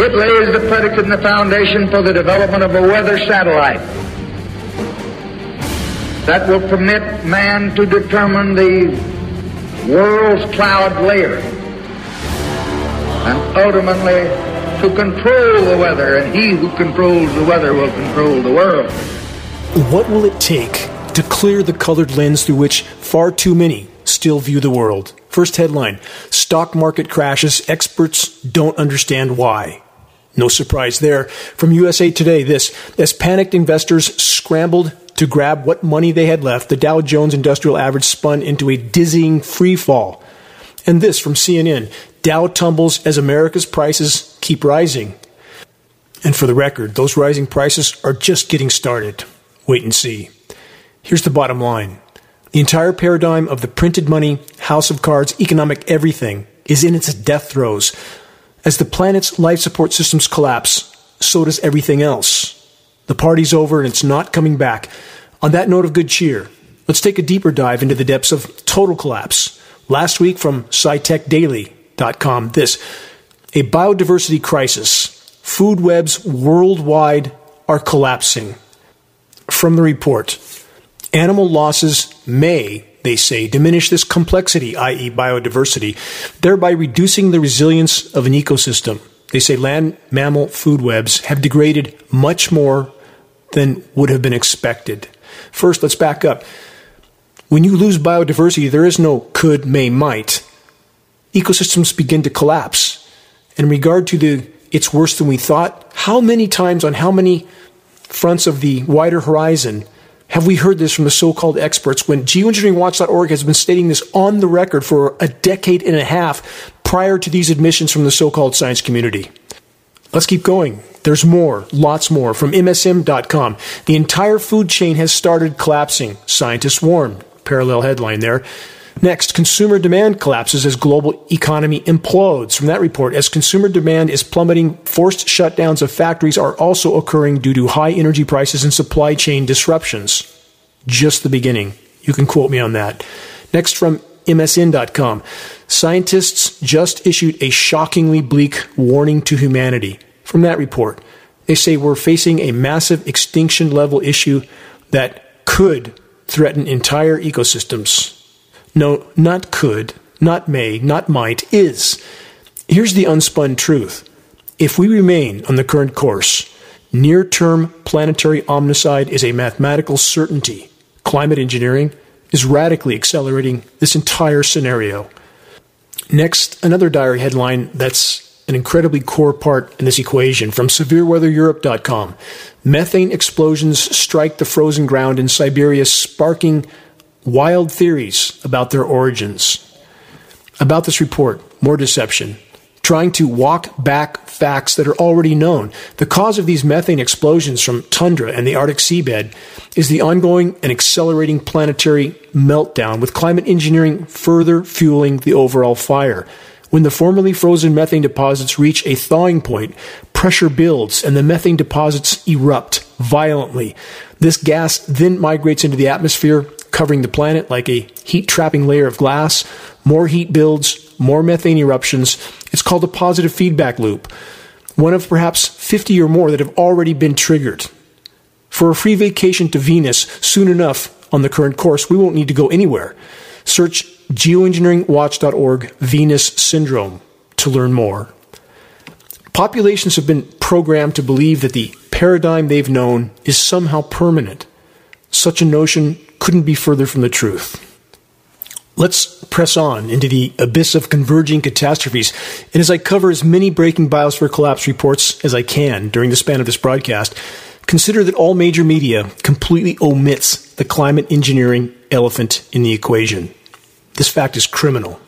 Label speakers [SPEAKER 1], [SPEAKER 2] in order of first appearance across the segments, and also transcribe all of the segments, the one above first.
[SPEAKER 1] It lays the predicate and the foundation for the development of a weather satellite that will permit man to determine the world's cloud layer and ultimately to control the weather, and he who controls the weather will control the world.
[SPEAKER 2] What will it take to clear the colored lens through which far too many still view the world? First headline Stock market crashes, experts don't understand why. No surprise there. From USA Today, this as panicked investors scrambled to grab what money they had left, the Dow Jones Industrial Average spun into a dizzying free fall. And this from CNN Dow tumbles as America's prices keep rising. And for the record, those rising prices are just getting started. Wait and see. Here's the bottom line the entire paradigm of the printed money, house of cards, economic everything is in its death throes. As the planet's life support systems collapse, so does everything else. The party's over and it's not coming back. On that note of good cheer, let's take a deeper dive into the depths of total collapse. Last week from SciTechDaily.com, this a biodiversity crisis. Food webs worldwide are collapsing. From the report, animal losses may, they say, diminish this complexity, i.e., biodiversity, thereby reducing the resilience of an ecosystem. They say land mammal food webs have degraded much more than would have been expected. First, let's back up. When you lose biodiversity, there is no could, may, might. Ecosystems begin to collapse. In regard to the it's worse than we thought, how many times on how many fronts of the wider horizon have we heard this from the so called experts when geoengineeringwatch.org has been stating this on the record for a decade and a half prior to these admissions from the so called science community? Let's keep going. There's more, lots more. From MSN.com. The entire food chain has started collapsing, scientists warn. Parallel headline there. Next, consumer demand collapses as global economy implodes. From that report, as consumer demand is plummeting, forced shutdowns of factories are also occurring due to high energy prices and supply chain disruptions. Just the beginning. You can quote me on that. Next, from MSN.com. Scientists just issued a shockingly bleak warning to humanity. From that report, they say we're facing a massive extinction level issue that could threaten entire ecosystems. No, not could, not may, not might, is. Here's the unspun truth. If we remain on the current course, near term planetary omnicide is a mathematical certainty. Climate engineering is radically accelerating this entire scenario. Next, another diary headline that's an incredibly core part in this equation from severeweathereurope.com. Methane explosions strike the frozen ground in Siberia, sparking wild theories about their origins. About this report, more deception, trying to walk back facts that are already known. The cause of these methane explosions from tundra and the Arctic seabed is the ongoing and accelerating planetary meltdown, with climate engineering further fueling the overall fire. When the formerly frozen methane deposits reach a thawing point, pressure builds and the methane deposits erupt violently. This gas then migrates into the atmosphere covering the planet like a heat trapping layer of glass. More heat builds, more methane eruptions. It's called a positive feedback loop, one of perhaps 50 or more that have already been triggered. For a free vacation to Venus soon enough on the current course, we won't need to go anywhere. Search geoengineeringwatch.org Venus Syndrome to learn more. Populations have been programmed to believe that the paradigm they've known is somehow permanent. Such a notion couldn't be further from the truth. Let's press on into the abyss of converging catastrophes. And as I cover as many breaking biosphere collapse reports as I can during the span of this broadcast, consider that all major media completely omits the climate engineering elephant in the equation. This fact is criminal.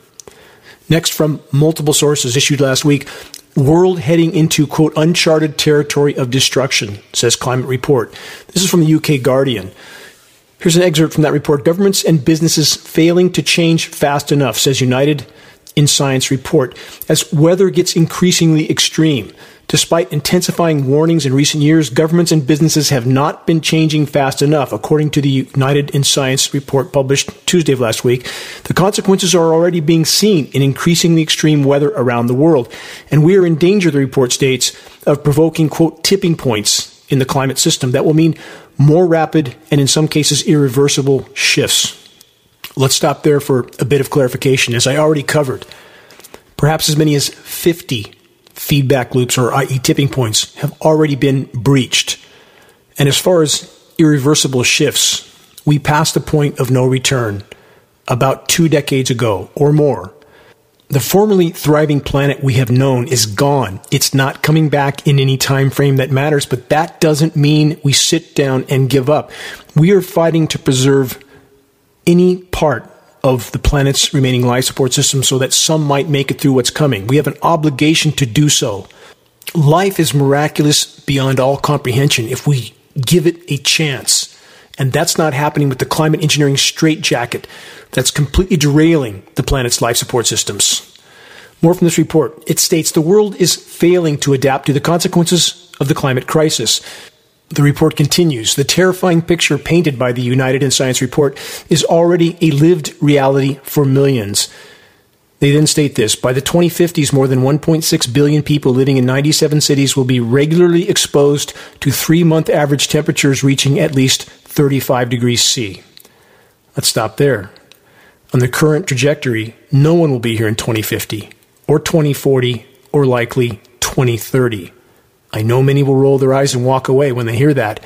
[SPEAKER 2] Next, from multiple sources issued last week, world heading into, quote, uncharted territory of destruction, says Climate Report. This is from the UK Guardian. Here's an excerpt from that report. Governments and businesses failing to change fast enough, says United in Science report. As weather gets increasingly extreme, Despite intensifying warnings in recent years, governments and businesses have not been changing fast enough. According to the United in Science report published Tuesday of last week, the consequences are already being seen in increasingly extreme weather around the world. And we are in danger, the report states, of provoking, quote, tipping points in the climate system that will mean more rapid and in some cases irreversible shifts. Let's stop there for a bit of clarification. As I already covered, perhaps as many as 50 feedback loops, or i.e., tipping points, have already been breached. And as far as irreversible shifts, we passed the point of no return about two decades ago or more. The formerly thriving planet we have known is gone. It's not coming back in any time frame that matters, but that doesn't mean we sit down and give up. We are fighting to preserve any part of the planet's remaining life support system so that some might make it through what's coming. We have an obligation to do so. Life is miraculous beyond all comprehension if we give it a chance. And that's not happening with the climate engineering straitjacket that's completely derailing the planet's life support systems. More from this report. It states the world is failing to adapt to the consequences of the climate crisis. The report continues. The terrifying picture painted by the United in Science report is already a lived reality for millions. They then state this By the 2050s, more than 1.6 billion people living in 97 cities will be regularly exposed to three month average temperatures reaching at least 35 degrees C. Let's stop there. On the current trajectory, no one will be here in 2050, or 2040, or likely 2030. I know many will roll their eyes and walk away when they hear that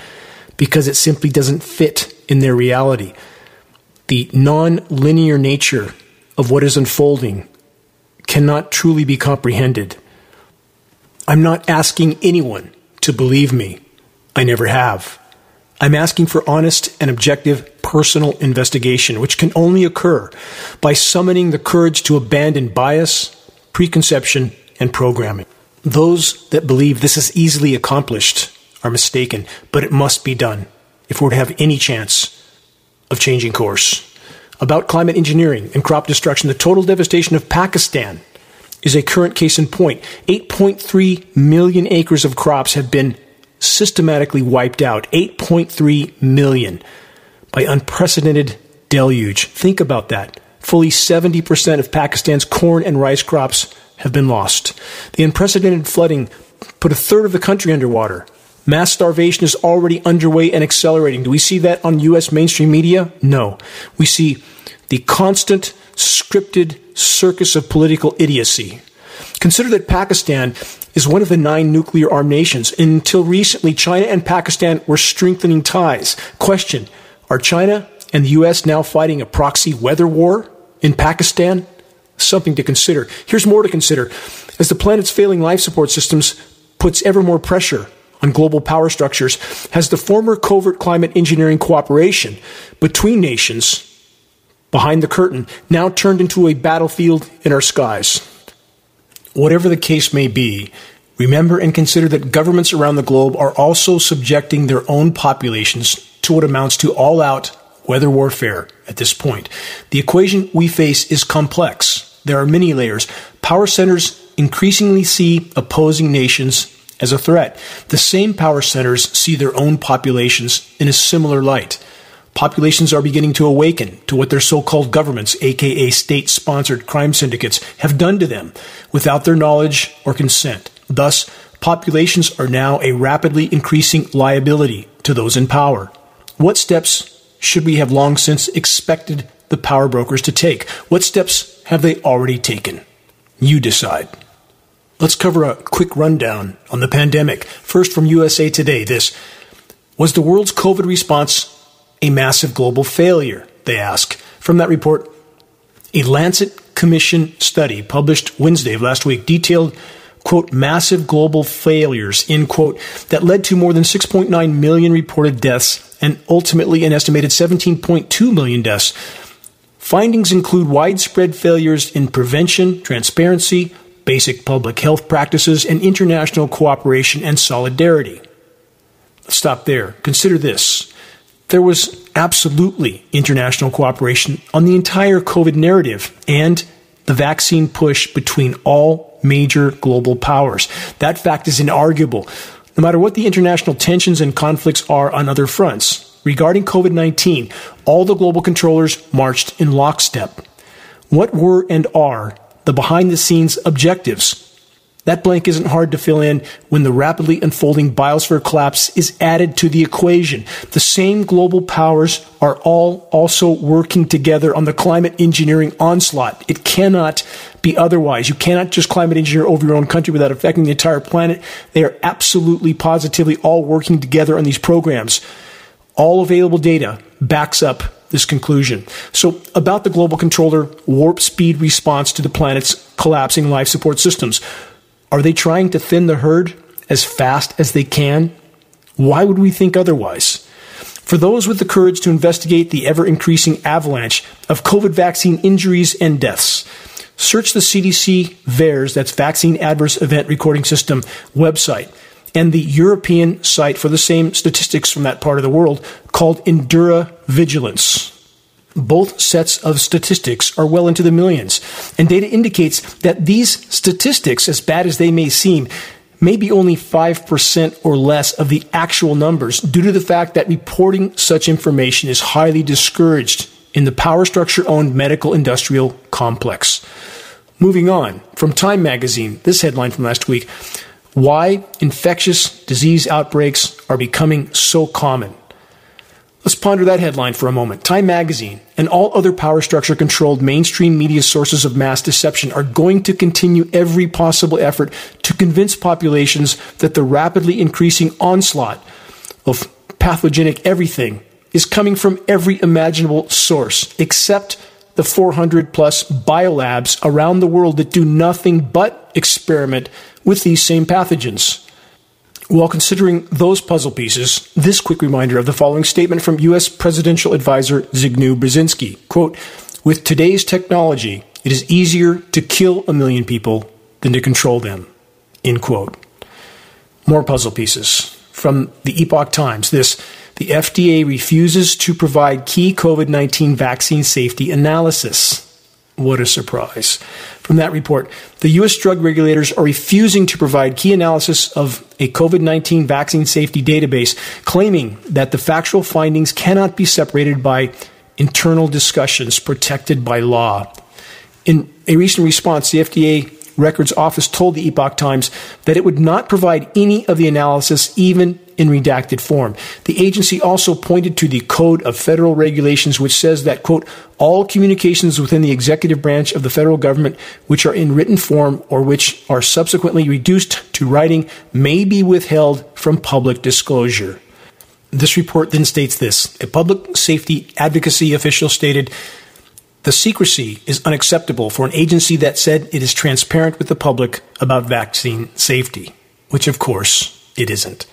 [SPEAKER 2] because it simply doesn't fit in their reality. The non linear nature of what is unfolding cannot truly be comprehended. I'm not asking anyone to believe me. I never have. I'm asking for honest and objective personal investigation, which can only occur by summoning the courage to abandon bias, preconception, and programming. Those that believe this is easily accomplished are mistaken, but it must be done if we're to have any chance of changing course. About climate engineering and crop destruction, the total devastation of Pakistan is a current case in point. 8.3 million acres of crops have been systematically wiped out. 8.3 million by unprecedented deluge. Think about that. Fully 70% of Pakistan's corn and rice crops have been lost. The unprecedented flooding put a third of the country underwater. Mass starvation is already underway and accelerating. Do we see that on U.S. mainstream media? No. We see the constant, scripted circus of political idiocy. Consider that Pakistan is one of the nine nuclear armed nations. Until recently, China and Pakistan were strengthening ties. Question Are China and the U.S. now fighting a proxy weather war in Pakistan? something to consider. Here's more to consider. As the planet's failing life support systems puts ever more pressure on global power structures, has the former covert climate engineering cooperation between nations behind the curtain now turned into a battlefield in our skies. Whatever the case may be, remember and consider that governments around the globe are also subjecting their own populations to what amounts to all out weather warfare at this point. The equation we face is complex. There are many layers. Power centers increasingly see opposing nations as a threat. The same power centers see their own populations in a similar light. Populations are beginning to awaken to what their so called governments, aka state sponsored crime syndicates, have done to them without their knowledge or consent. Thus, populations are now a rapidly increasing liability to those in power. What steps should we have long since expected the power brokers to take? What steps have they already taken? You decide. Let's cover a quick rundown on the pandemic. First, from USA Today, this Was the world's COVID response a massive global failure? They ask. From that report, a Lancet Commission study published Wednesday of last week detailed quote, massive global failures, end quote, that led to more than 6.9 million reported deaths and ultimately an estimated 17.2 million deaths. Findings include widespread failures in prevention, transparency, basic public health practices, and international cooperation and solidarity. Stop there. Consider this. There was absolutely international cooperation on the entire COVID narrative and the vaccine push between all major global powers. That fact is inarguable. No matter what the international tensions and conflicts are on other fronts, regarding COVID 19, all the global controllers marched in lockstep. What were and are the behind the scenes objectives that blank isn't hard to fill in when the rapidly unfolding biosphere collapse is added to the equation. The same global powers are all also working together on the climate engineering onslaught. It cannot be otherwise. You cannot just climate engineer over your own country without affecting the entire planet. They are absolutely positively all working together on these programs. All available data backs up this conclusion. So, about the global controller warp speed response to the planet's collapsing life support systems. Are they trying to thin the herd as fast as they can? Why would we think otherwise? For those with the courage to investigate the ever increasing avalanche of COVID vaccine injuries and deaths, search the CDC VAERS, that's Vaccine Adverse Event Recording System website, and the European site for the same statistics from that part of the world called Endura Vigilance. Both sets of statistics are well into the millions, and data indicates that these statistics, as bad as they may seem, may be only 5% or less of the actual numbers due to the fact that reporting such information is highly discouraged in the power structure owned medical industrial complex. Moving on, from Time magazine, this headline from last week Why infectious disease outbreaks are becoming so common. Let's ponder that headline for a moment. Time magazine and all other power structure controlled mainstream media sources of mass deception are going to continue every possible effort to convince populations that the rapidly increasing onslaught of pathogenic everything is coming from every imaginable source except the 400 plus biolabs around the world that do nothing but experiment with these same pathogens. While considering those puzzle pieces, this quick reminder of the following statement from U.S. presidential advisor Zbigniew Brzezinski, quote, with today's technology, it is easier to kill a million people than to control them, end quote. More puzzle pieces from the Epoch Times. This, the FDA refuses to provide key COVID-19 vaccine safety analysis. What a surprise. From that report, the U.S. drug regulators are refusing to provide key analysis of a COVID 19 vaccine safety database, claiming that the factual findings cannot be separated by internal discussions protected by law. In a recent response, the FDA Records Office told the Epoch Times that it would not provide any of the analysis, even in redacted form. The agency also pointed to the Code of Federal Regulations, which says that, quote, all communications within the executive branch of the federal government, which are in written form or which are subsequently reduced to writing, may be withheld from public disclosure. This report then states this a public safety advocacy official stated, the secrecy is unacceptable for an agency that said it is transparent with the public about vaccine safety, which of course it isn't.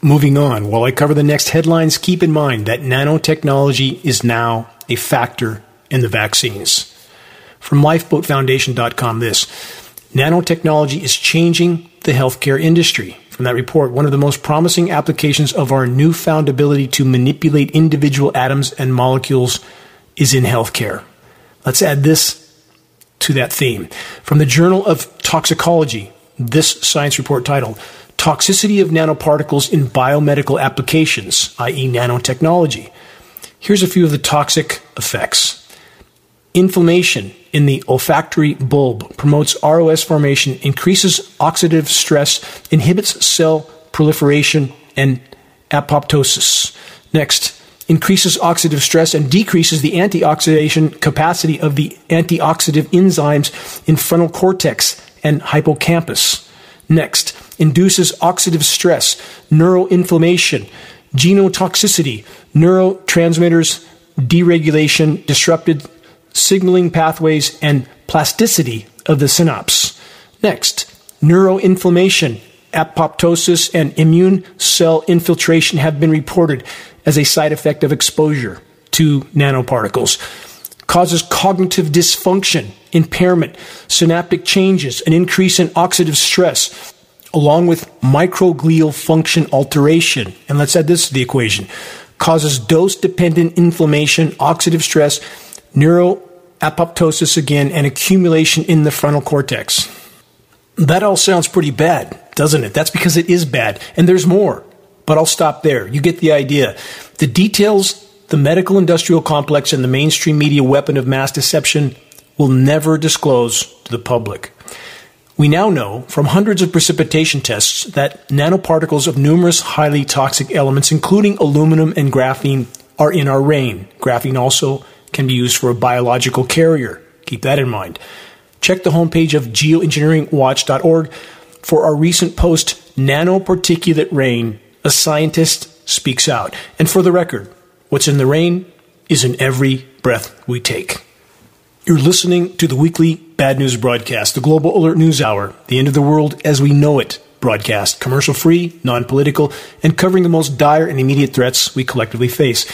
[SPEAKER 2] Moving on, while I cover the next headlines, keep in mind that nanotechnology is now a factor in the vaccines. From lifeboatfoundation.com, this nanotechnology is changing the healthcare industry. From that report, one of the most promising applications of our newfound ability to manipulate individual atoms and molecules is in healthcare. Let's add this to that theme. From the Journal of Toxicology, this science report titled toxicity of nanoparticles in biomedical applications, i.e., nanotechnology. Here's a few of the toxic effects. Inflammation in the olfactory bulb promotes ROS formation, increases oxidative stress, inhibits cell proliferation and apoptosis. Next, increases oxidative stress and decreases the antioxidation capacity of the antioxidant enzymes in frontal cortex and hippocampus. Next, induces oxidative stress, neuroinflammation, genotoxicity, neurotransmitters deregulation, disrupted signaling pathways, and plasticity of the synapse. Next, neuroinflammation, apoptosis, and immune cell infiltration have been reported as a side effect of exposure to nanoparticles. Causes cognitive dysfunction, impairment, synaptic changes, an increase in oxidative stress, along with microglial function alteration. And let's add this to the equation causes dose dependent inflammation, oxidative stress, neuroapoptosis again, and accumulation in the frontal cortex. That all sounds pretty bad, doesn't it? That's because it is bad, and there's more. But I'll stop there. You get the idea. The details the medical industrial complex and the mainstream media weapon of mass deception will never disclose to the public. We now know from hundreds of precipitation tests that nanoparticles of numerous highly toxic elements, including aluminum and graphene, are in our rain. Graphene also can be used for a biological carrier. Keep that in mind. Check the homepage of geoengineeringwatch.org for our recent post, Nanoparticulate Rain, a scientist speaks out. And for the record, what's in the rain is in every breath we take. You're listening to the weekly Bad News broadcast, the Global Alert News Hour, the end of the world as we know it broadcast, commercial free, non political, and covering the most dire and immediate threats we collectively face.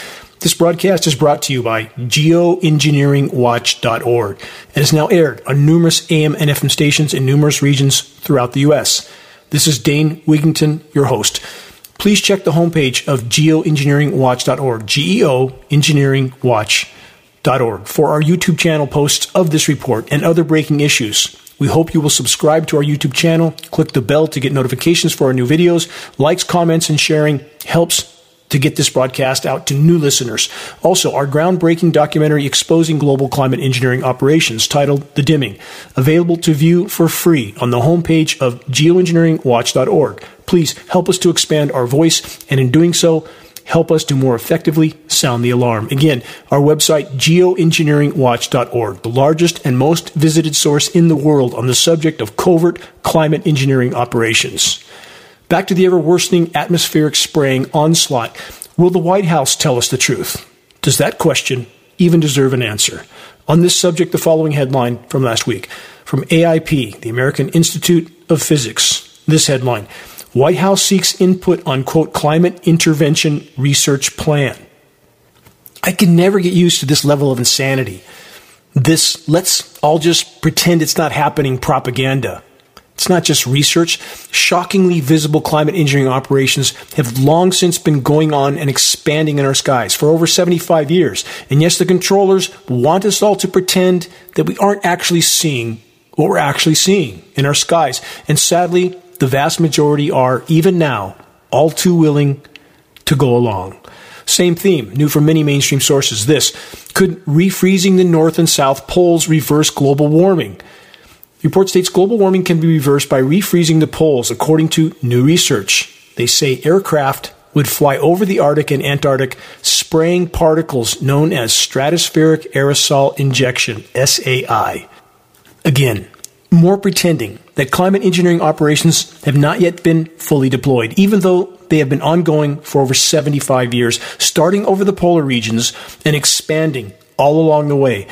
[SPEAKER 2] This broadcast is brought to you by geoengineeringwatch.org and is now aired on numerous AM and FM stations in numerous regions throughout the U.S. This is Dane Wigington, your host. Please check the homepage of geoengineeringwatch.org, G-E-O engineeringwatch.org for our YouTube channel posts of this report and other breaking issues. We hope you will subscribe to our YouTube channel, click the bell to get notifications for our new videos. Likes, comments, and sharing helps to get this broadcast out to new listeners. Also, our groundbreaking documentary exposing global climate engineering operations titled The Dimming, available to view for free on the homepage of geoengineeringwatch.org. Please help us to expand our voice, and in doing so, help us to more effectively sound the alarm. Again, our website, geoengineeringwatch.org, the largest and most visited source in the world on the subject of covert climate engineering operations. Back to the ever worsening atmospheric spraying onslaught. Will the White House tell us the truth? Does that question even deserve an answer? On this subject, the following headline from last week from AIP, the American Institute of Physics. This headline White House seeks input on, quote, climate intervention research plan. I can never get used to this level of insanity. This, let's all just pretend it's not happening propaganda. It's not just research. Shockingly visible climate engineering operations have long since been going on and expanding in our skies for over 75 years. And yes, the controllers want us all to pretend that we aren't actually seeing what we're actually seeing in our skies. And sadly, the vast majority are, even now, all too willing to go along. Same theme, new from many mainstream sources. This could refreezing the North and South poles reverse global warming? Report states global warming can be reversed by refreezing the poles, according to new research. They say aircraft would fly over the Arctic and Antarctic spraying particles known as stratospheric aerosol injection, SAI. Again, more pretending that climate engineering operations have not yet been fully deployed, even though they have been ongoing for over 75 years, starting over the polar regions and expanding all along the way.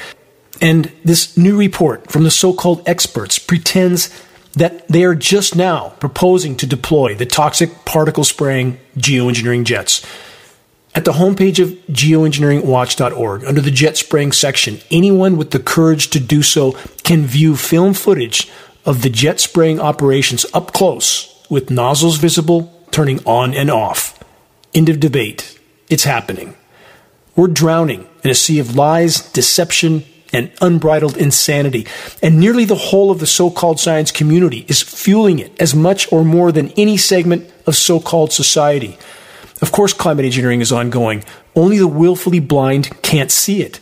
[SPEAKER 2] And this new report from the so called experts pretends that they are just now proposing to deploy the toxic particle spraying geoengineering jets. At the homepage of geoengineeringwatch.org, under the jet spraying section, anyone with the courage to do so can view film footage of the jet spraying operations up close with nozzles visible, turning on and off. End of debate. It's happening. We're drowning in a sea of lies, deception, and unbridled insanity. And nearly the whole of the so called science community is fueling it as much or more than any segment of so called society. Of course, climate engineering is ongoing. Only the willfully blind can't see it.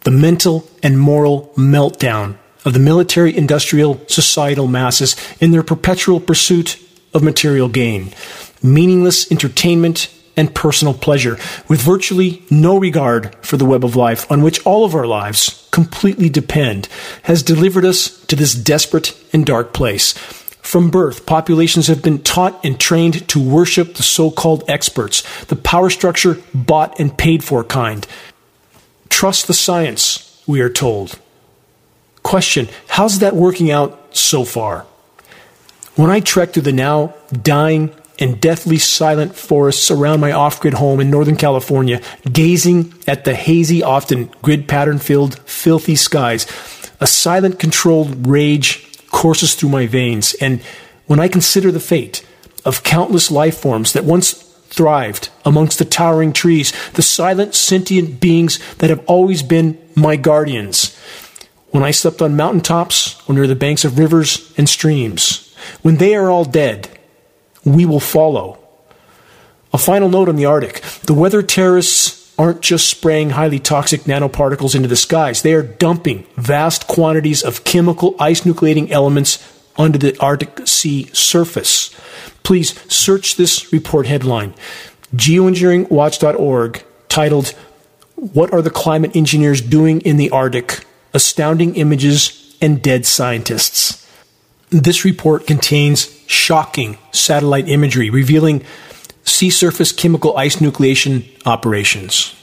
[SPEAKER 2] The mental and moral meltdown of the military industrial societal masses in their perpetual pursuit of material gain, meaningless entertainment, and personal pleasure, with virtually no regard for the web of life on which all of our lives completely depend, has delivered us to this desperate and dark place. From birth, populations have been taught and trained to worship the so called experts, the power structure bought and paid for kind. Trust the science, we are told. Question How's that working out so far? When I trek through the now dying and deathly silent forests around my off grid home in Northern California, gazing at the hazy, often grid pattern filled, filthy skies, a silent, controlled rage courses through my veins. And when I consider the fate of countless life forms that once thrived amongst the towering trees, the silent, sentient beings that have always been my guardians, when I slept on mountaintops or near the banks of rivers and streams. When they are all dead, we will follow. A final note on the Arctic. The weather terrorists aren't just spraying highly toxic nanoparticles into the skies, they are dumping vast quantities of chemical ice nucleating elements onto the Arctic Sea surface. Please search this report headline geoengineeringwatch.org titled What Are the Climate Engineers Doing in the Arctic? astounding images, and dead scientists. This report contains shocking satellite imagery revealing sea surface chemical ice nucleation operations.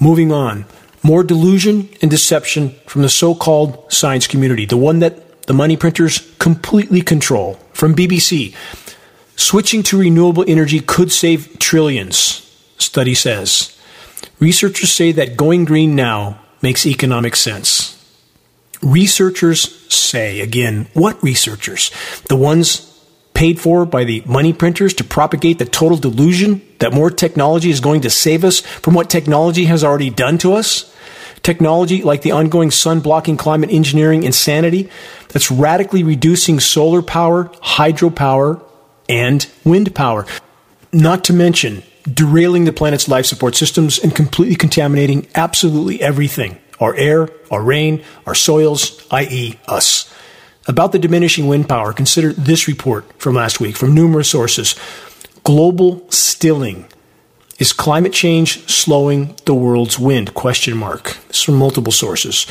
[SPEAKER 2] Moving on, more delusion and deception from the so called science community, the one that the money printers completely control. From BBC, switching to renewable energy could save trillions, study says. Researchers say that going green now makes economic sense. Researchers say, again, what researchers? The ones paid for by the money printers to propagate the total delusion that more technology is going to save us from what technology has already done to us? Technology like the ongoing sun blocking climate engineering insanity that's radically reducing solar power, hydropower, and wind power. Not to mention derailing the planet's life support systems and completely contaminating absolutely everything our air, our rain, our soils, i.e., us. About the diminishing wind power, consider this report from last week from numerous sources. Global stilling. Is climate change slowing the world's wind? Question mark. This is from multiple sources.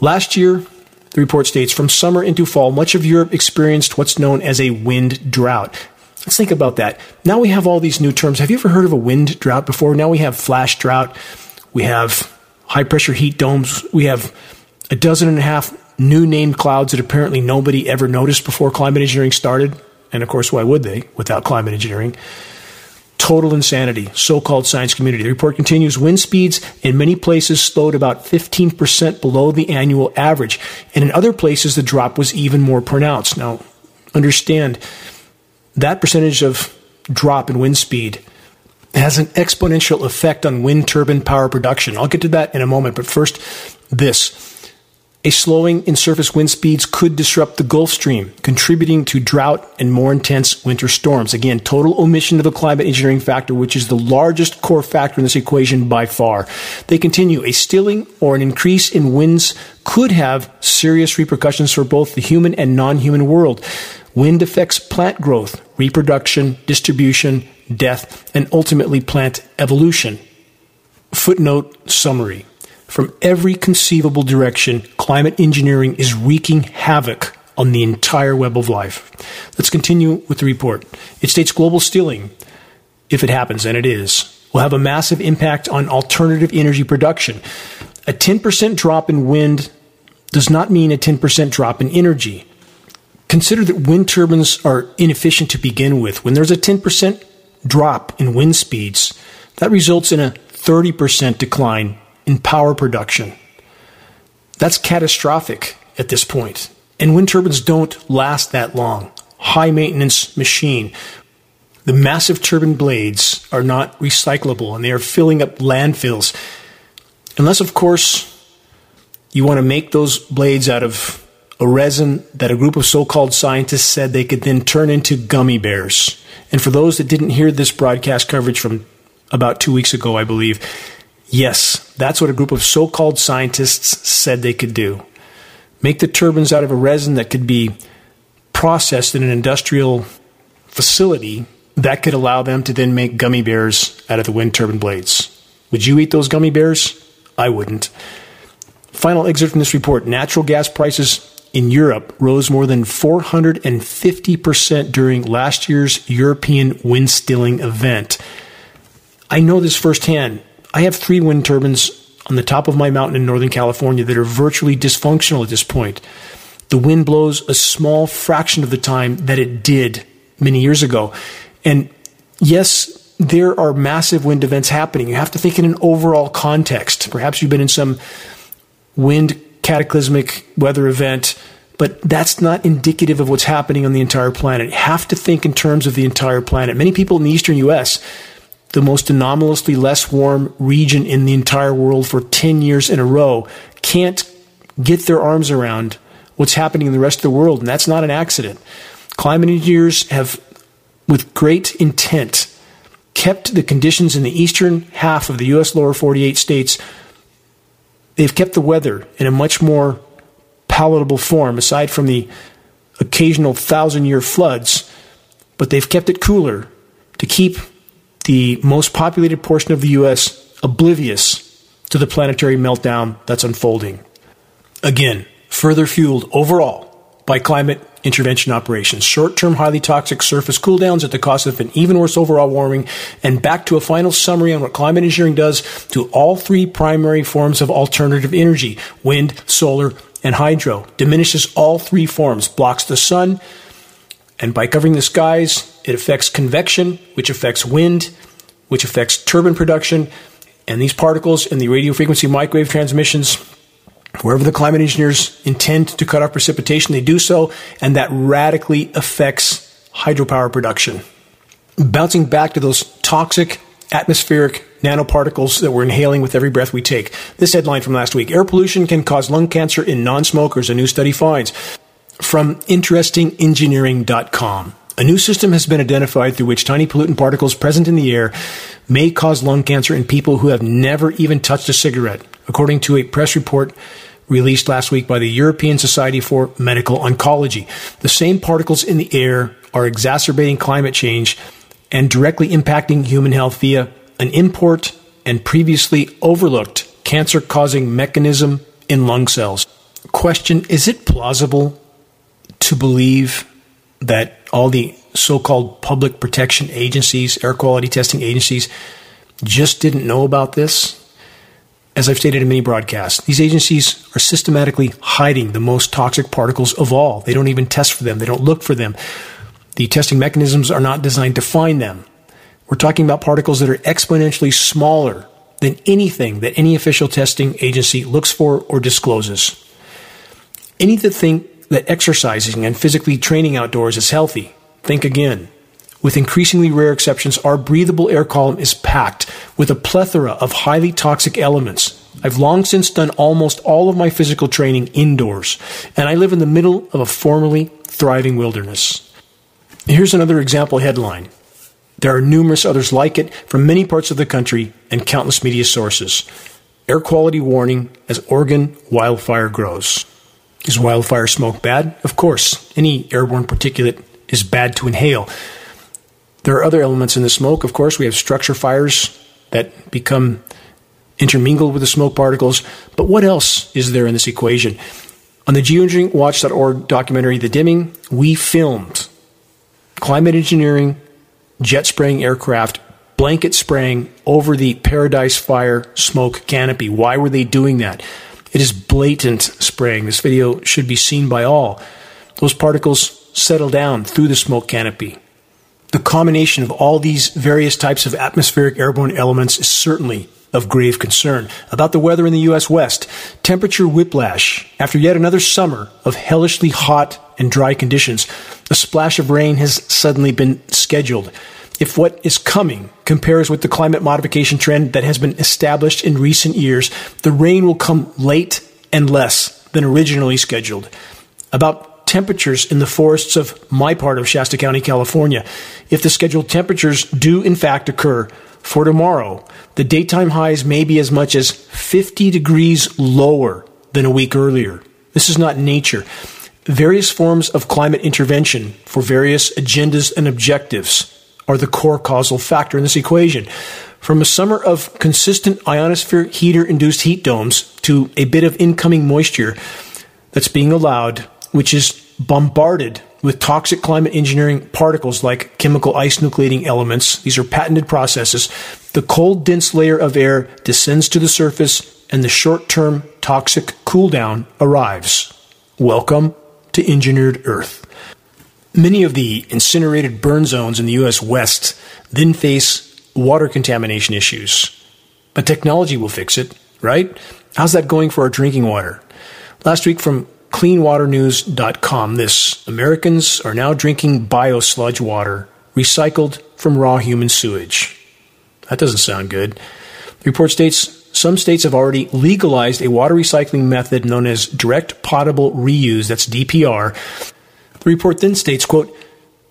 [SPEAKER 2] Last year, the report states from summer into fall, much of Europe experienced what's known as a wind drought. Let's think about that. Now we have all these new terms. Have you ever heard of a wind drought before? Now we have flash drought. We have high pressure heat domes. We have a dozen and a half new named clouds that apparently nobody ever noticed before climate engineering started. And of course, why would they without climate engineering? Total insanity, so called science community. The report continues wind speeds in many places slowed about 15% below the annual average. And in other places, the drop was even more pronounced. Now, understand that percentage of drop in wind speed has an exponential effect on wind turbine power production. I'll get to that in a moment, but first, this. A slowing in surface wind speeds could disrupt the Gulf Stream, contributing to drought and more intense winter storms. Again, total omission of the climate engineering factor, which is the largest core factor in this equation by far. They continue a stilling or an increase in winds could have serious repercussions for both the human and non human world. Wind affects plant growth, reproduction, distribution, death, and ultimately plant evolution. Footnote summary. From every conceivable direction, climate engineering is wreaking havoc on the entire web of life. Let's continue with the report. It states global stilling, if it happens, and it is, will have a massive impact on alternative energy production. A 10% drop in wind does not mean a 10% drop in energy. Consider that wind turbines are inefficient to begin with. When there's a 10% drop in wind speeds, that results in a 30% decline in power production. That's catastrophic at this point. And wind turbines don't last that long. High maintenance machine. The massive turbine blades are not recyclable and they are filling up landfills. Unless, of course, you want to make those blades out of a resin that a group of so called scientists said they could then turn into gummy bears. And for those that didn't hear this broadcast coverage from about two weeks ago, I believe, yes, that's what a group of so called scientists said they could do. Make the turbines out of a resin that could be processed in an industrial facility that could allow them to then make gummy bears out of the wind turbine blades. Would you eat those gummy bears? I wouldn't. Final excerpt from this report natural gas prices in Europe rose more than 450% during last year's European wind stilling event. I know this firsthand. I have three wind turbines on the top of my mountain in Northern California that are virtually dysfunctional at this point. The wind blows a small fraction of the time that it did many years ago. And yes, there are massive wind events happening. You have to think in an overall context. Perhaps you've been in some wind cataclysmic weather event, but that's not indicative of what's happening on the entire planet. You have to think in terms of the entire planet. Many people in the eastern US, the most anomalously less warm region in the entire world for 10 years in a row, can't get their arms around what's happening in the rest of the world, and that's not an accident. Climate engineers have, with great intent, kept the conditions in the eastern half of the U.S. lower 48 states, they've kept the weather in a much more palatable form, aside from the occasional thousand year floods, but they've kept it cooler to keep the most populated portion of the U.S. oblivious to the planetary meltdown that's unfolding. Again, further fueled overall by climate intervention operations, short term highly toxic surface cooldowns at the cost of an even worse overall warming, and back to a final summary on what climate engineering does to all three primary forms of alternative energy. Wind, solar, and hydro. Diminishes all three forms, blocks the sun, and by covering the skies, it affects convection, which affects wind, which affects turbine production, and these particles and the radio frequency microwave transmissions Wherever the climate engineers intend to cut off precipitation, they do so, and that radically affects hydropower production. Bouncing back to those toxic atmospheric nanoparticles that we're inhaling with every breath we take. This headline from last week Air pollution can cause lung cancer in non smokers, a new study finds. From interestingengineering.com. A new system has been identified through which tiny pollutant particles present in the air may cause lung cancer in people who have never even touched a cigarette, according to a press report released last week by the European Society for Medical Oncology. The same particles in the air are exacerbating climate change and directly impacting human health via an import and previously overlooked cancer causing mechanism in lung cells. Question Is it plausible to believe that all the so called public protection agencies, air quality testing agencies, just didn't know about this? As I've stated in many broadcasts, these agencies are systematically hiding the most toxic particles of all. They don't even test for them, they don't look for them. The testing mechanisms are not designed to find them. We're talking about particles that are exponentially smaller than anything that any official testing agency looks for or discloses. Any that exercising and physically training outdoors is healthy, think again. With increasingly rare exceptions, our breathable air column is packed with a plethora of highly toxic elements. I've long since done almost all of my physical training indoors, and I live in the middle of a formerly thriving wilderness. Here's another example headline. There are numerous others like it from many parts of the country and countless media sources. Air quality warning as Oregon wildfire grows. Is wildfire smoke bad? Of course. Any airborne particulate is bad to inhale. There are other elements in the smoke. Of course, we have structure fires that become intermingled with the smoke particles. But what else is there in this equation? On the geoengineeringwatch.org documentary, The Dimming, we filmed climate engineering, jet spraying aircraft, blanket spraying over the Paradise Fire smoke canopy. Why were they doing that? It is blatant spraying. This video should be seen by all. Those particles settle down through the smoke canopy. The combination of all these various types of atmospheric airborne elements is certainly of grave concern. About the weather in the U.S. West, temperature whiplash. After yet another summer of hellishly hot and dry conditions, a splash of rain has suddenly been scheduled. If what is coming compares with the climate modification trend that has been established in recent years, the rain will come late and less than originally scheduled. About temperatures in the forests of my part of Shasta County, California. If the scheduled temperatures do in fact occur for tomorrow, the daytime highs may be as much as 50 degrees lower than a week earlier. This is not nature. Various forms of climate intervention for various agendas and objectives are the core causal factor in this equation. From a summer of consistent ionosphere heater induced heat domes to a bit of incoming moisture that's being allowed, which is bombarded with toxic climate engineering particles like chemical ice nucleating elements. These are patented processes. The cold, dense layer of air descends to the surface and the short term toxic cool down arrives. Welcome to engineered Earth. Many of the incinerated burn zones in the U.S. West then face water contamination issues. But technology will fix it, right? How's that going for our drinking water? Last week from cleanwaternews.com. This Americans are now drinking biosludge water recycled from raw human sewage. That doesn't sound good. The report states some states have already legalized a water recycling method known as direct potable reuse, that's DPR. The report then states, quote,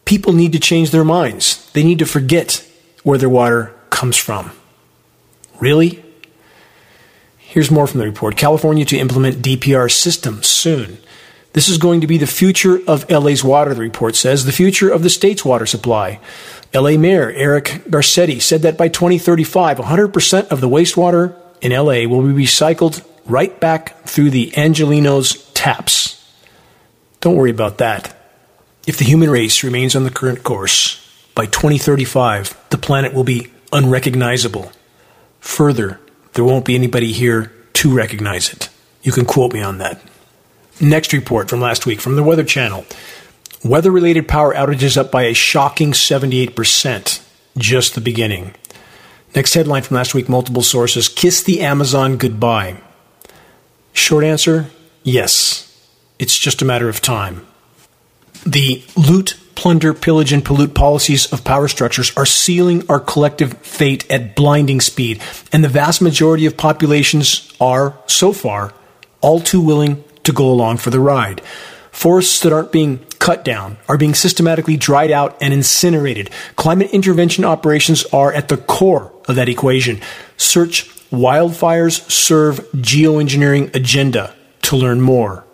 [SPEAKER 2] people need to change their minds. They need to forget where their water comes from. Really? Here's more from the report. California to implement DPR system soon. This is going to be the future of LA's water, the report says, the future of the state's water supply. LA Mayor Eric Garcetti said that by 2035, 100% of the wastewater in LA will be recycled right back through the Angelenos taps. Don't worry about that. If the human race remains on the current course, by 2035, the planet will be unrecognizable. Further, there won't be anybody here to recognize it. You can quote me on that. Next report from last week from the Weather Channel. Weather related power outages up by a shocking 78%. Just the beginning. Next headline from last week multiple sources Kiss the Amazon goodbye. Short answer yes. It's just a matter of time. The loot, plunder, pillage, and pollute policies of power structures are sealing our collective fate at blinding speed, and the vast majority of populations are, so far, all too willing to go along for the ride. Forests that aren't being cut down are being systematically dried out and incinerated. Climate intervention operations are at the core of that equation. Search Wildfires Serve Geoengineering Agenda to learn more.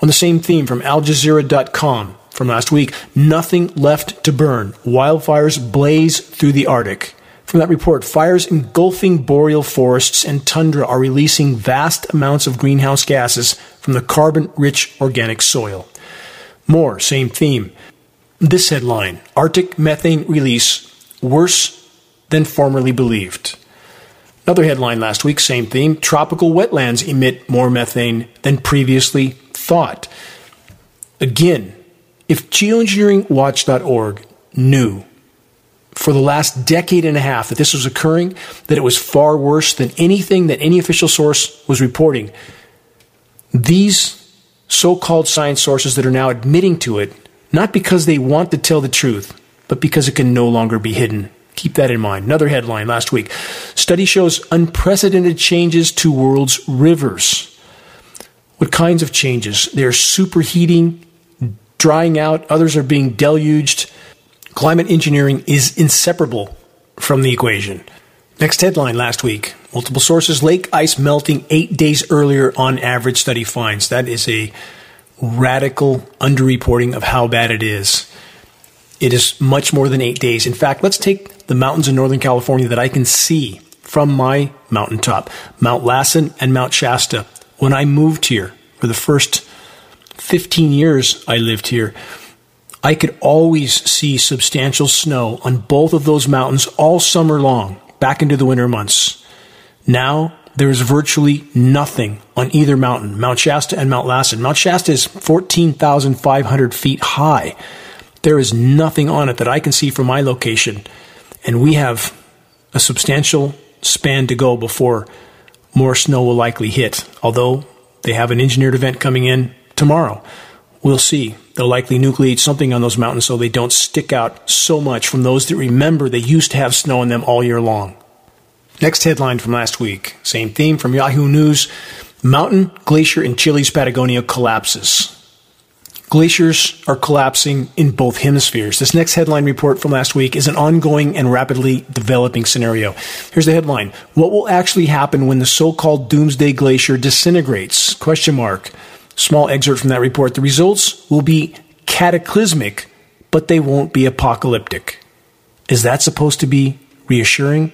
[SPEAKER 2] On the same theme from AlJazeera.com from last week, nothing left to burn. Wildfires blaze through the Arctic. From that report, fires engulfing boreal forests and tundra are releasing vast amounts of greenhouse gases from the carbon rich organic soil. More, same theme. This headline Arctic methane release worse than formerly believed. Another headline last week, same theme tropical wetlands emit more methane than previously thought. Again, if geoengineeringwatch.org knew for the last decade and a half that this was occurring, that it was far worse than anything that any official source was reporting. These so called science sources that are now admitting to it, not because they want to tell the truth, but because it can no longer be hidden. Keep that in mind. Another headline last week study shows unprecedented changes to world's rivers. What kinds of changes? They're superheating, drying out, others are being deluged Climate engineering is inseparable from the equation. Next headline last week multiple sources lake ice melting eight days earlier on average study finds. That is a radical underreporting of how bad it is. It is much more than eight days. In fact, let's take the mountains in Northern California that I can see from my mountaintop Mount Lassen and Mount Shasta. When I moved here for the first 15 years I lived here, I could always see substantial snow on both of those mountains all summer long, back into the winter months. Now, there is virtually nothing on either mountain, Mount Shasta and Mount Lassen. Mount Shasta is 14,500 feet high. There is nothing on it that I can see from my location. And we have a substantial span to go before more snow will likely hit, although they have an engineered event coming in tomorrow. We'll see. They'll likely nucleate something on those mountains so they don't stick out so much from those that remember they used to have snow on them all year long. Next headline from last week. Same theme from Yahoo News. Mountain glacier in Chile's Patagonia collapses. Glaciers are collapsing in both hemispheres. This next headline report from last week is an ongoing and rapidly developing scenario. Here's the headline. What will actually happen when the so-called doomsday glacier disintegrates? Question mark. Small excerpt from that report. The results will be cataclysmic, but they won't be apocalyptic. Is that supposed to be reassuring?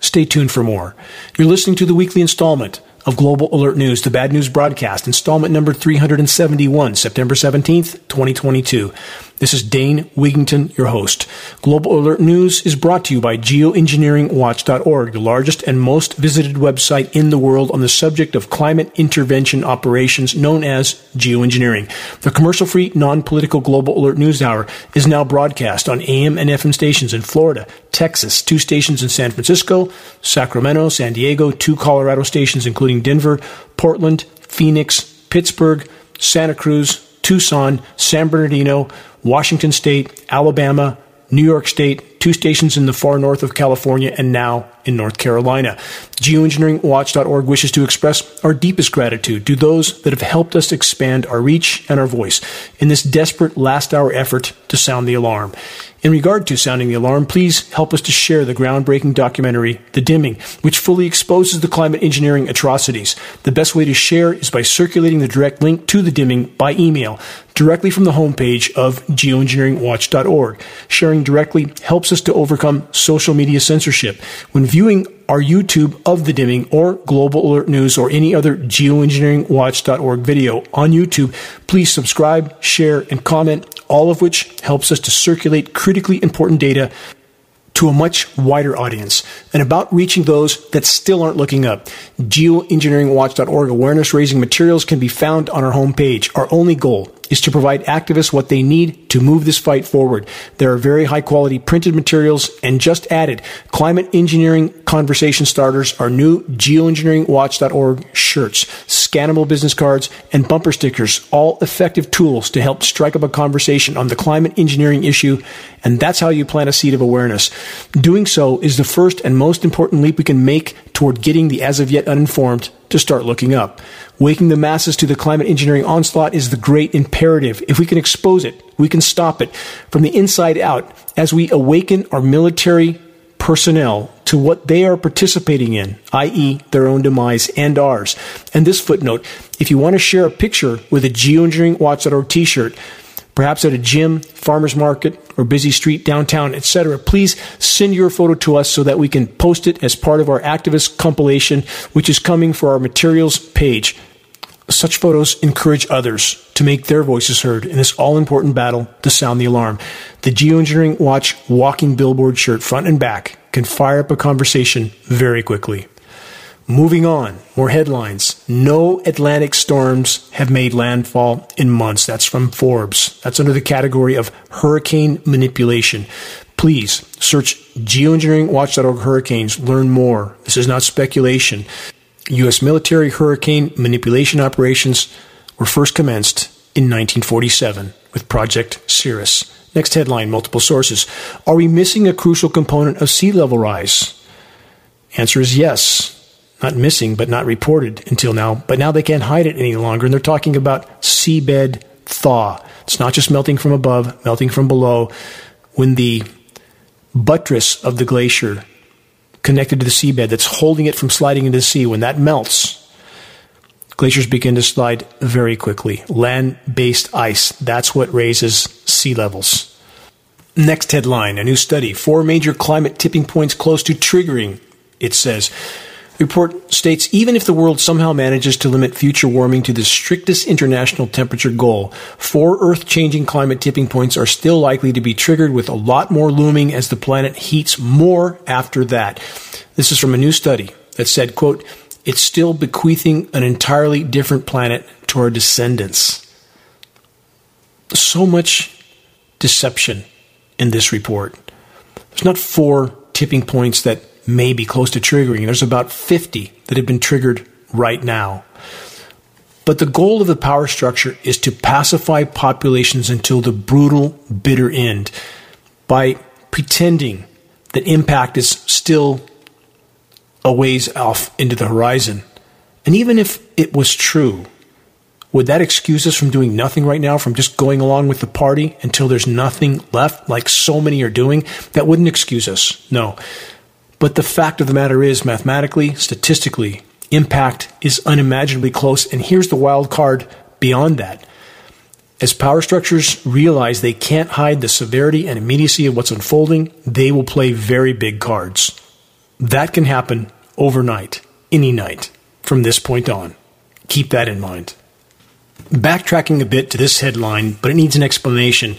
[SPEAKER 2] Stay tuned for more. You're listening to the weekly installment of Global Alert News, the Bad News Broadcast, installment number 371, September 17th, 2022. This is Dane Wigington, your host. Global Alert News is brought to you by geoengineeringwatch.org, the largest and most visited website in the world on the subject of climate intervention operations known as geoengineering. The commercial-free, non-political Global Alert News Hour is now broadcast on AM and FM stations in Florida, Texas, two stations in San Francisco, Sacramento, San Diego, two Colorado stations including Denver, Portland, Phoenix, Pittsburgh, Santa Cruz, Tucson, San Bernardino, Washington State, Alabama, New York State, two stations in the far north of California, and now in North Carolina. Geoengineeringwatch.org wishes to express our deepest gratitude to those that have helped us expand our reach and our voice in this desperate last hour effort to sound the alarm. In regard to sounding the alarm, please help us to share the groundbreaking documentary, The Dimming, which fully exposes the climate engineering atrocities. The best way to share is by circulating the direct link to The Dimming by email directly from the homepage of geoengineeringwatch.org. Sharing directly helps us to overcome social media censorship. When viewing our YouTube of the dimming or Global Alert News or any other geoengineeringwatch.org video on YouTube, please subscribe, share, and comment, all of which helps us to circulate critically important data to a much wider audience and about reaching those that still aren't looking up. Geoengineeringwatch.org awareness raising materials can be found on our homepage. Our only goal is to provide activists what they need to move this fight forward. There are very high quality printed materials and just added climate engineering conversation starters are new geoengineeringwatch.org shirts, scannable business cards, and bumper stickers, all effective tools to help strike up a conversation on the climate engineering issue. And that's how you plant a seed of awareness. Doing so is the first and most important leap we can make toward getting the as of yet uninformed to start looking up. Waking the masses to the climate engineering onslaught is the great imperative. If we can expose it, we can stop it from the inside out as we awaken our military personnel to what they are participating in, i.e., their own demise and ours. And this footnote if you want to share a picture with a Geoengineering Watch.org t shirt, perhaps at a gym, farmer's market, or busy street downtown, etc., please send your photo to us so that we can post it as part of our activist compilation, which is coming for our materials page. Such photos encourage others to make their voices heard in this all important battle to sound the alarm. The Geoengineering Watch walking billboard shirt, front and back, can fire up a conversation very quickly. Moving on, more headlines. No Atlantic storms have made landfall in months. That's from Forbes. That's under the category of hurricane manipulation. Please search geoengineeringwatch.org hurricanes. Learn more. This is not speculation. U.S. military hurricane manipulation operations were first commenced in 1947 with Project Cirrus. Next headline multiple sources. Are we missing a crucial component of sea level rise? Answer is yes not missing, but not reported until now. But now they can't hide it any longer, and they're talking about seabed thaw. It's not just melting from above, melting from below. When the buttress of the glacier connected to the seabed that's holding it from sliding into the sea, when that melts, glaciers begin to slide very quickly. Land based ice, that's what raises sea levels. Next headline a new study, four major climate tipping points close to triggering, it says. Report states even if the world somehow manages to limit future warming to the strictest international temperature goal, four Earth changing climate tipping points are still likely to be triggered with a lot more looming as the planet heats more after that. This is from a new study that said, quote, it's still bequeathing an entirely different planet to our descendants. So much deception in this report. There's not four tipping points that may be close to triggering. There's about 50 that have been triggered right now. But the goal of the power structure is to pacify populations until the brutal, bitter end by pretending that impact is still a ways off into the horizon. And even if it was true, would that excuse us from doing nothing right now, from just going along with the party until there's nothing left, like so many are doing? That wouldn't excuse us. No. But the fact of the matter is, mathematically, statistically, impact is unimaginably close. And here's the wild card beyond that. As power structures realize they can't hide the severity and immediacy of what's unfolding, they will play very big cards. That can happen overnight, any night, from this point on. Keep that in mind. Backtracking a bit to this headline, but it needs an explanation.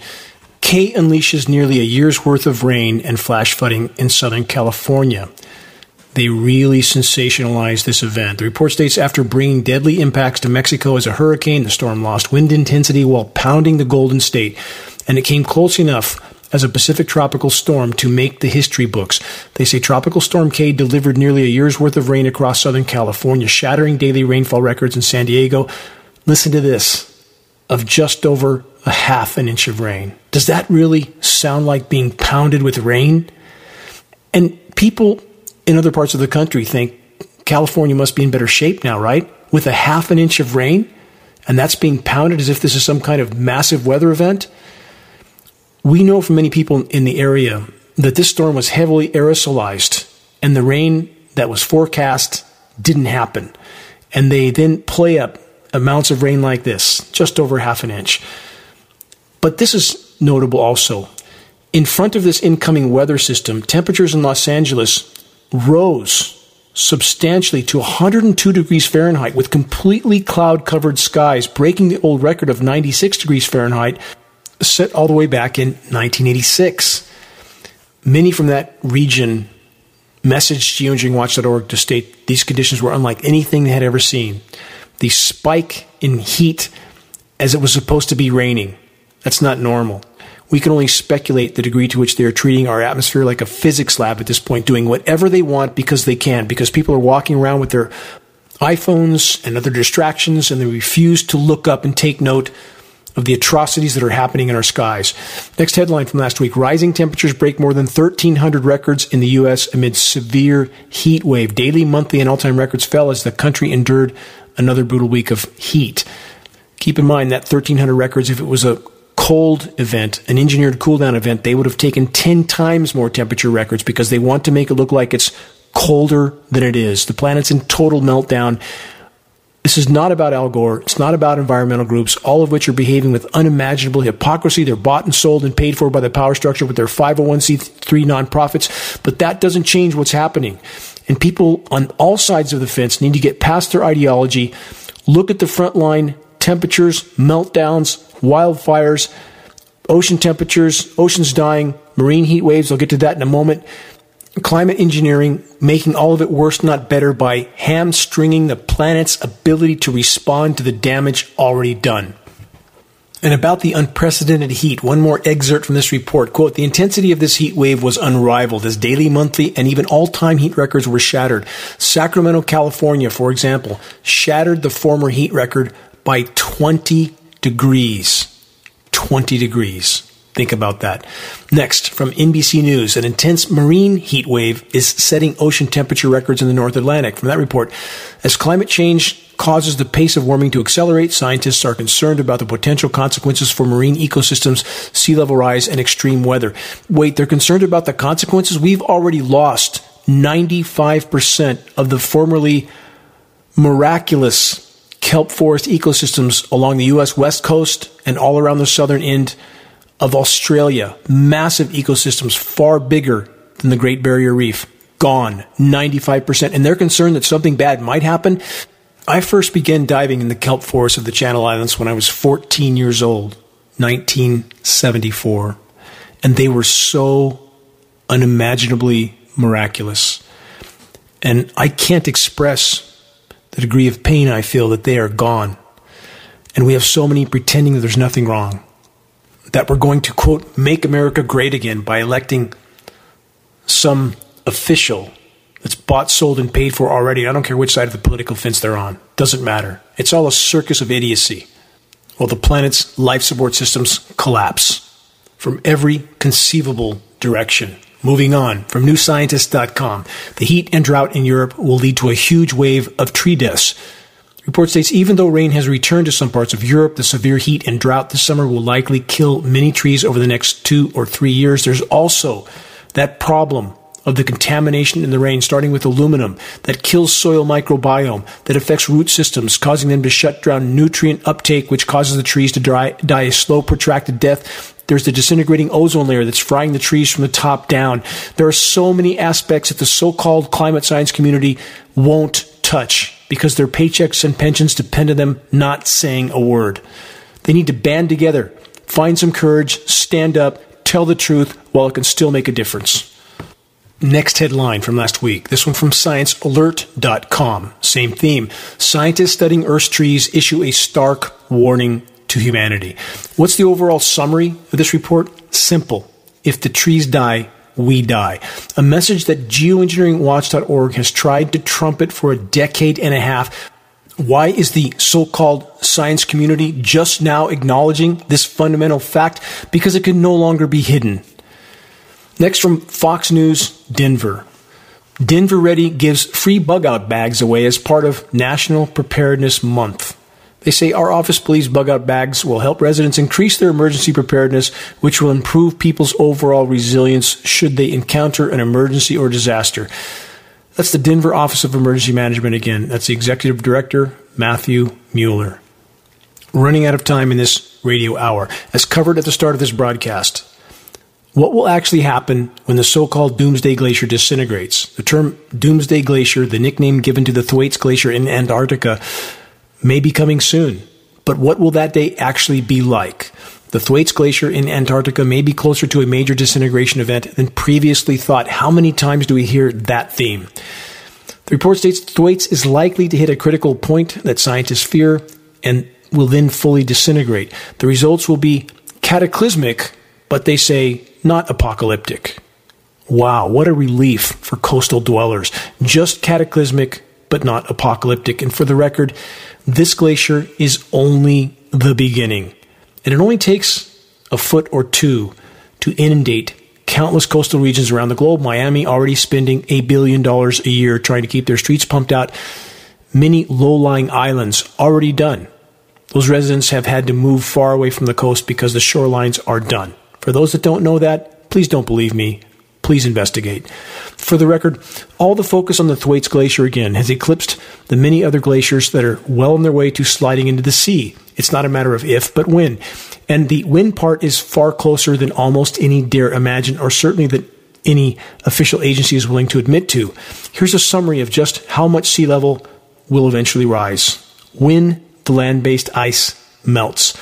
[SPEAKER 2] Kay unleashes nearly a year's worth of rain and flash flooding in Southern California. They really sensationalized this event. The report states after bringing deadly impacts to Mexico as a hurricane, the storm lost wind intensity while pounding the Golden State, and it came close enough as a Pacific tropical storm to make the history books. They say Tropical Storm Kay delivered nearly a year's worth of rain across Southern California, shattering daily rainfall records in San Diego. Listen to this of just over a half an inch of rain. Does that really sound like being pounded with rain? And people in other parts of the country think California must be in better shape now, right? With a half an inch of rain? And that's being pounded as if this is some kind of massive weather event? We know from many people in the area that this storm was heavily aerosolized and the rain that was forecast didn't happen. And they then play up amounts of rain like this, just over half an inch. But this is notable also. In front of this incoming weather system, temperatures in Los Angeles rose substantially to 102 degrees Fahrenheit with completely cloud covered skies, breaking the old record of 96 degrees Fahrenheit set all the way back in 1986. Many from that region messaged geoengineeringwatch.org to state these conditions were unlike anything they had ever seen. The spike in heat as it was supposed to be raining. That's not normal. We can only speculate the degree to which they are treating our atmosphere like a physics lab at this point, doing whatever they want because they can, because people are walking around with their iPhones and other distractions and they refuse to look up and take note of the atrocities that are happening in our skies. Next headline from last week Rising temperatures break more than 1,300 records in the U.S. amid severe heat wave. Daily, monthly, and all time records fell as the country endured another brutal week of heat. Keep in mind that 1,300 records, if it was a cold event, an engineered cool down event, they would have taken 10 times more temperature records because they want to make it look like it's colder than it is. The planet's in total meltdown. This is not about Al Gore. It's not about environmental groups, all of which are behaving with unimaginable hypocrisy. They're bought and sold and paid for by the power structure with their 501c3 nonprofits. But that doesn't change what's happening. And people on all sides of the fence need to get past their ideology, look at the front line temperatures, meltdowns, wildfires, ocean temperatures, oceans dying, marine heat waves. I'll get to that in a moment climate engineering making all of it worse, not better, by hamstringing the planet's ability to respond to the damage already done. And about the unprecedented heat, one more excerpt from this report. Quote, the intensity of this heat wave was unrivaled as daily, monthly, and even all-time heat records were shattered. Sacramento, California, for example, shattered the former heat record by 20 degrees. 20 degrees. Think about that. Next, from NBC News, an intense marine heat wave is setting ocean temperature records in the North Atlantic. From that report, as climate change causes the pace of warming to accelerate, scientists are concerned about the potential consequences for marine ecosystems, sea level rise, and extreme weather. Wait, they're concerned about the consequences? We've already lost 95% of the formerly miraculous kelp forest ecosystems along the U.S. West Coast and all around the southern end of Australia, massive ecosystems far bigger than the Great Barrier Reef, gone 95%. And they're concerned that something bad might happen. I first began diving in the kelp forests of the Channel Islands when I was 14 years old, 1974. And they were so unimaginably miraculous. And I can't express the degree of pain I feel that they are gone. And we have so many pretending that there's nothing wrong that we're going to, quote, make America great again by electing some official that's bought, sold, and paid for already. I don't care which side of the political fence they're on. Doesn't matter. It's all a circus of idiocy. While the planet's life support systems collapse from every conceivable direction. Moving on from newscientist.com, the heat and drought in Europe will lead to a huge wave of tree deaths Report states even though rain has returned to some parts of Europe, the severe heat and drought this summer will likely kill many trees over the next two or three years. There's also that problem of the contamination in the rain, starting with aluminum, that kills soil microbiome, that affects root systems, causing them to shut down nutrient uptake, which causes the trees to dry, die a slow, protracted death. There's the disintegrating ozone layer that's frying the trees from the top down. There are so many aspects that the so called climate science community won't touch because their paychecks and pensions depend on them not saying a word. They need to band together, find some courage, stand up, tell the truth while it can still make a difference. Next headline from last week. This one from ScienceAlert.com. Same theme. Scientists studying Earth's trees issue a stark warning to humanity. What's the overall summary of this report? Simple. If the trees die, we die. A message that geoengineeringwatch.org has tried to trumpet for a decade and a half. Why is the so called science community just now acknowledging this fundamental fact? Because it can no longer be hidden. Next from Fox News, Denver. Denver Ready gives free bug out bags away as part of National Preparedness Month. They say our office believes bug out bags will help residents increase their emergency preparedness, which will improve people's overall resilience should they encounter an emergency or disaster. That's the Denver Office of Emergency Management again. That's the Executive Director, Matthew Mueller. Running out of time in this radio hour, as covered at the start of this broadcast. What will actually happen when the so called Doomsday Glacier disintegrates? The term Doomsday Glacier, the nickname given to the Thwaites Glacier in Antarctica, may be coming soon. But what will that day actually be like? The Thwaites Glacier in Antarctica may be closer to a major disintegration event than previously thought. How many times do we hear that theme? The report states Thwaites is likely to hit a critical point that scientists fear and will then fully disintegrate. The results will be cataclysmic, but they say not apocalyptic. Wow, what a relief for coastal dwellers. Just cataclysmic, but not apocalyptic. And for the record, this glacier is only the beginning. And it only takes a foot or two to inundate countless coastal regions around the globe. Miami already spending a billion dollars a year trying to keep their streets pumped out. Many low lying islands already done. Those residents have had to move far away from the coast because the shorelines are done. For those that don't know that, please don't believe me. Please investigate. For the record, all the focus on the Thwaites Glacier again has eclipsed the many other glaciers that are well on their way to sliding into the sea. It's not a matter of if, but when. And the when part is far closer than almost any dare imagine, or certainly that any official agency is willing to admit to. Here's a summary of just how much sea level will eventually rise when the land based ice melts.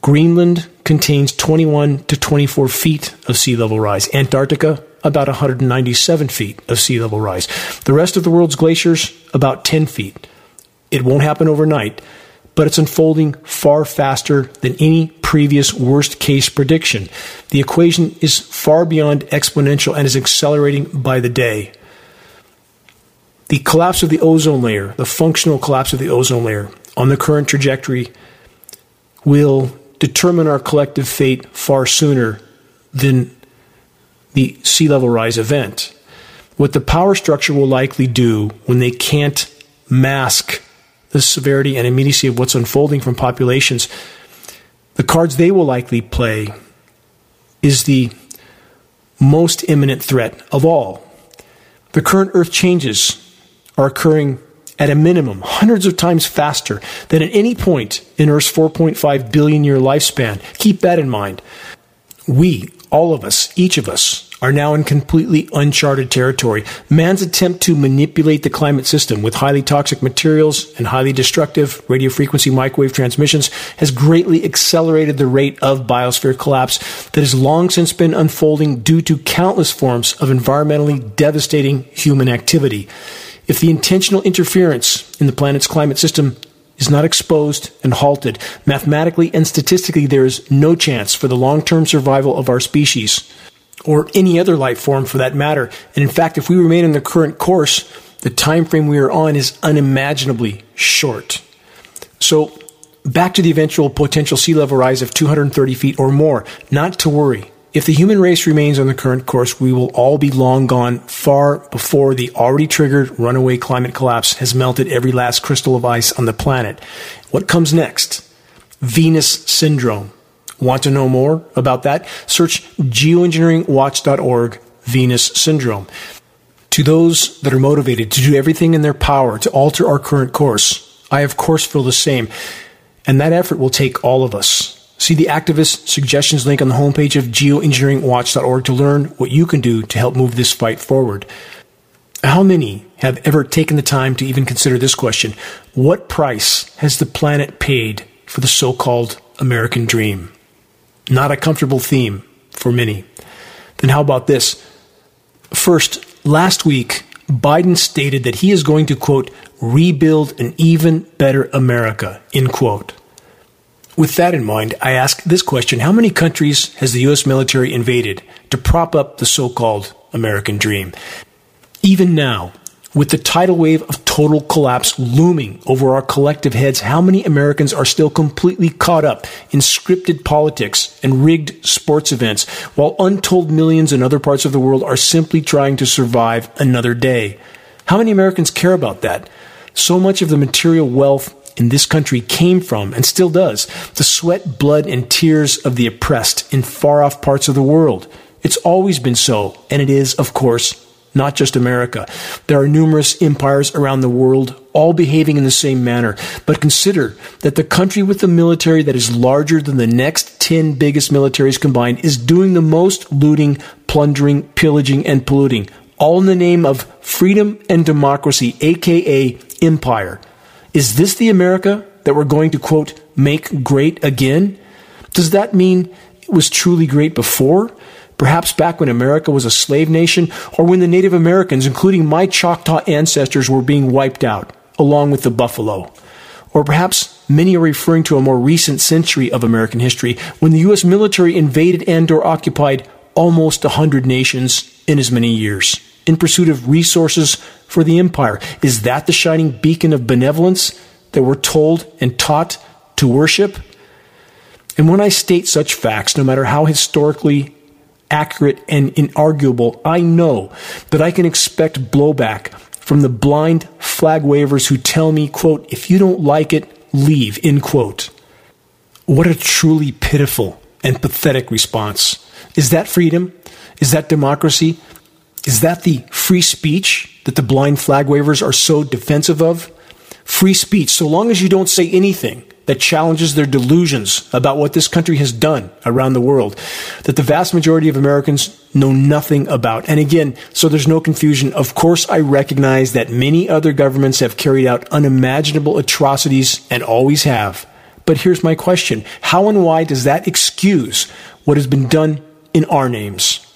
[SPEAKER 2] Greenland contains 21 to 24 feet of sea level rise. Antarctica, about 197 feet of sea level rise. The rest of the world's glaciers, about 10 feet. It won't happen overnight, but it's unfolding far faster than any previous worst case prediction. The equation is far beyond exponential and is accelerating by the day. The collapse of the ozone layer, the functional collapse of the ozone layer on the current trajectory, will determine our collective fate far sooner than the sea level rise event. What the power structure will likely do when they can't mask the severity and immediacy of what's unfolding from populations, the cards they will likely play is the most imminent threat of all. The current Earth changes are occurring at a minimum hundreds of times faster than at any point in Earth's 4.5 billion year lifespan. Keep that in mind. We, all of us, each of us, are now in completely uncharted territory. Man's attempt to manipulate the climate system with highly toxic materials and highly destructive radio frequency microwave transmissions has greatly accelerated the rate of biosphere collapse that has long since been unfolding due to countless forms of environmentally devastating human activity. If the intentional interference in the planet's climate system is not exposed and halted, mathematically and statistically, there is no chance for the long term survival of our species, or any other life form for that matter. And in fact, if we remain in the current course, the time frame we are on is unimaginably short. So, back to the eventual potential sea level rise of 230 feet or more. Not to worry. If the human race remains on the current course, we will all be long gone far before the already triggered runaway climate collapse has melted every last crystal of ice on the planet. What comes next? Venus syndrome. Want to know more about that? Search geoengineeringwatch.org Venus syndrome. To those that are motivated to do everything in their power to alter our current course, I of course feel the same. And that effort will take all of us. See the activist suggestions link on the homepage of geoengineeringwatch.org to learn what you can do to help move this fight forward. How many have ever taken the time to even consider this question? What price has the planet paid for the so called American dream? Not a comfortable theme for many. Then how about this? First, last week, Biden stated that he is going to, quote, rebuild an even better America, end quote. With that in mind, I ask this question How many countries has the U.S. military invaded to prop up the so called American dream? Even now, With the tidal wave of total collapse looming over our collective heads, how many Americans are still completely caught up in scripted politics and rigged sports events, while untold millions in other parts of the world are simply trying to survive another day? How many Americans care about that? So much of the material wealth in this country came from, and still does, the sweat, blood, and tears of the oppressed in far off parts of the world. It's always been so, and it is, of course, not just America. There are numerous empires around the world, all behaving in the same manner. But consider that the country with the military that is larger than the next 10 biggest militaries combined is doing the most looting, plundering, pillaging, and polluting, all in the name of freedom and democracy, aka empire. Is this the America that we're going to, quote, make great again? Does that mean it was truly great before? Perhaps back when America was a slave nation, or when the Native Americans, including my Choctaw ancestors, were being wiped out, along with the buffalo. Or perhaps many are referring to a more recent century of American history, when the U.S. military invaded and or occupied almost a hundred nations in as many years, in pursuit of resources for the empire. Is that the shining beacon of benevolence that we're told and taught to worship? And when I state such facts, no matter how historically accurate and inarguable, I know that I can expect blowback from the blind flag wavers who tell me, quote, if you don't like it, leave, end quote. What a truly pitiful and pathetic response. Is that freedom? Is that democracy? Is that the free speech that the blind flag wavers are so defensive of? Free speech, so long as you don't say anything that challenges their delusions about what this country has done around the world that the vast majority of Americans know nothing about. And again, so there's no confusion. Of course, I recognize that many other governments have carried out unimaginable atrocities and always have. But here's my question. How and why does that excuse what has been done in our names?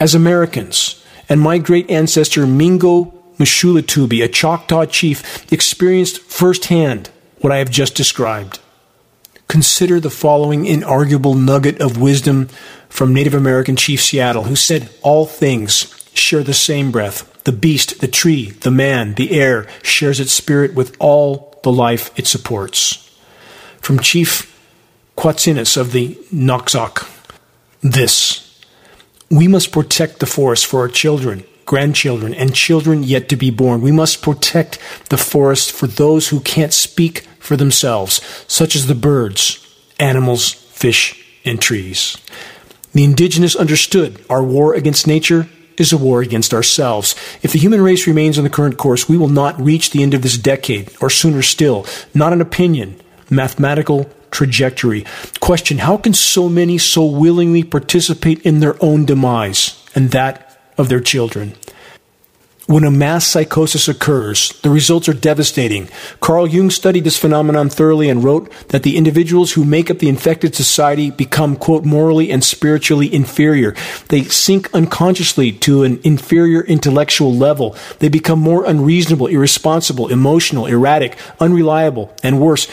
[SPEAKER 2] As Americans, and my great ancestor Mingo Mushuatubi, a Choctaw chief, experienced firsthand what I have just described. Consider the following inarguable nugget of wisdom from Native American Chief Seattle, who said, All things share the same breath. The beast, the tree, the man, the air shares its spirit with all the life it supports. From Chief Qwatsinas of the Nuxalk, this. We must protect the forest for our children, grandchildren, and children yet to be born. We must protect the forest for those who can't speak for themselves, such as the birds, animals, fish, and trees. The indigenous understood our war against nature is a war against ourselves. If the human race remains on the current course, we will not reach the end of this decade, or sooner still, not an opinion, mathematical trajectory. Question How can so many so willingly participate in their own demise and that of their children? When a mass psychosis occurs, the results are devastating. Carl Jung studied this phenomenon thoroughly and wrote that the individuals who make up the infected society become, quote, morally and spiritually inferior. They sink unconsciously to an inferior intellectual level. They become more unreasonable, irresponsible, emotional, erratic, unreliable, and worse.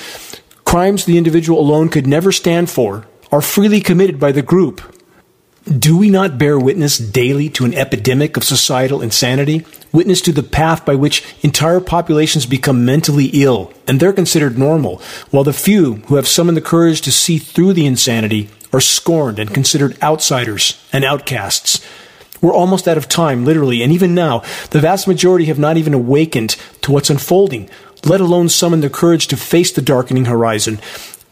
[SPEAKER 2] Crimes the individual alone could never stand for are freely committed by the group. Do we not bear witness daily to an epidemic of societal insanity? Witness to the path by which entire populations become mentally ill, and they're considered normal, while the few who have summoned the courage to see through the insanity are scorned and considered outsiders and outcasts. We're almost out of time, literally, and even now, the vast majority have not even awakened to what's unfolding, let alone summon the courage to face the darkening horizon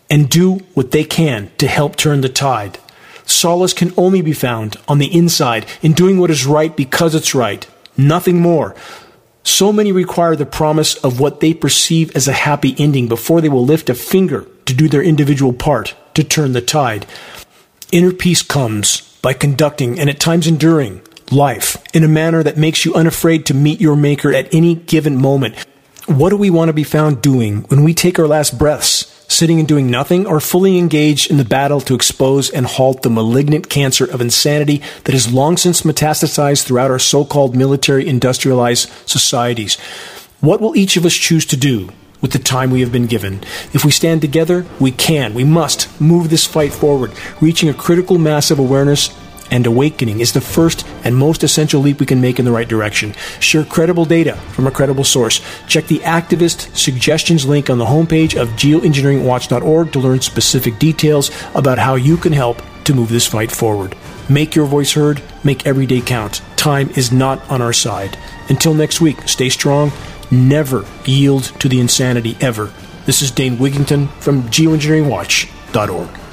[SPEAKER 2] and do what they can to help turn the tide. Solace can only be found on the inside in doing what is right because it's right, nothing more. So many require the promise of what they perceive as a happy ending before they will lift a finger to do their individual part to turn the tide. Inner peace comes by conducting and at times enduring life in a manner that makes you unafraid to meet your Maker at any given moment. What do we want to be found doing when we take our last breaths? sitting and doing nothing, or fully engaged in the battle to expose and halt the malignant cancer of insanity that has long since metastasized throughout our so called military industrialized societies. What will each of us choose to do with the time we have been given? If we stand together, we can, we must move this fight forward, reaching a critical mass of awareness and awakening is the first and most essential leap we can make in the right direction. Share credible data from a credible source. Check the activist suggestions link on the homepage of geoengineeringwatch.org to learn specific details about how you can help to move this fight forward. Make your voice heard, make every day count. Time is not on our side. Until next week, stay strong, never yield to the insanity ever. This is Dane Wigington from geoengineeringwatch.org.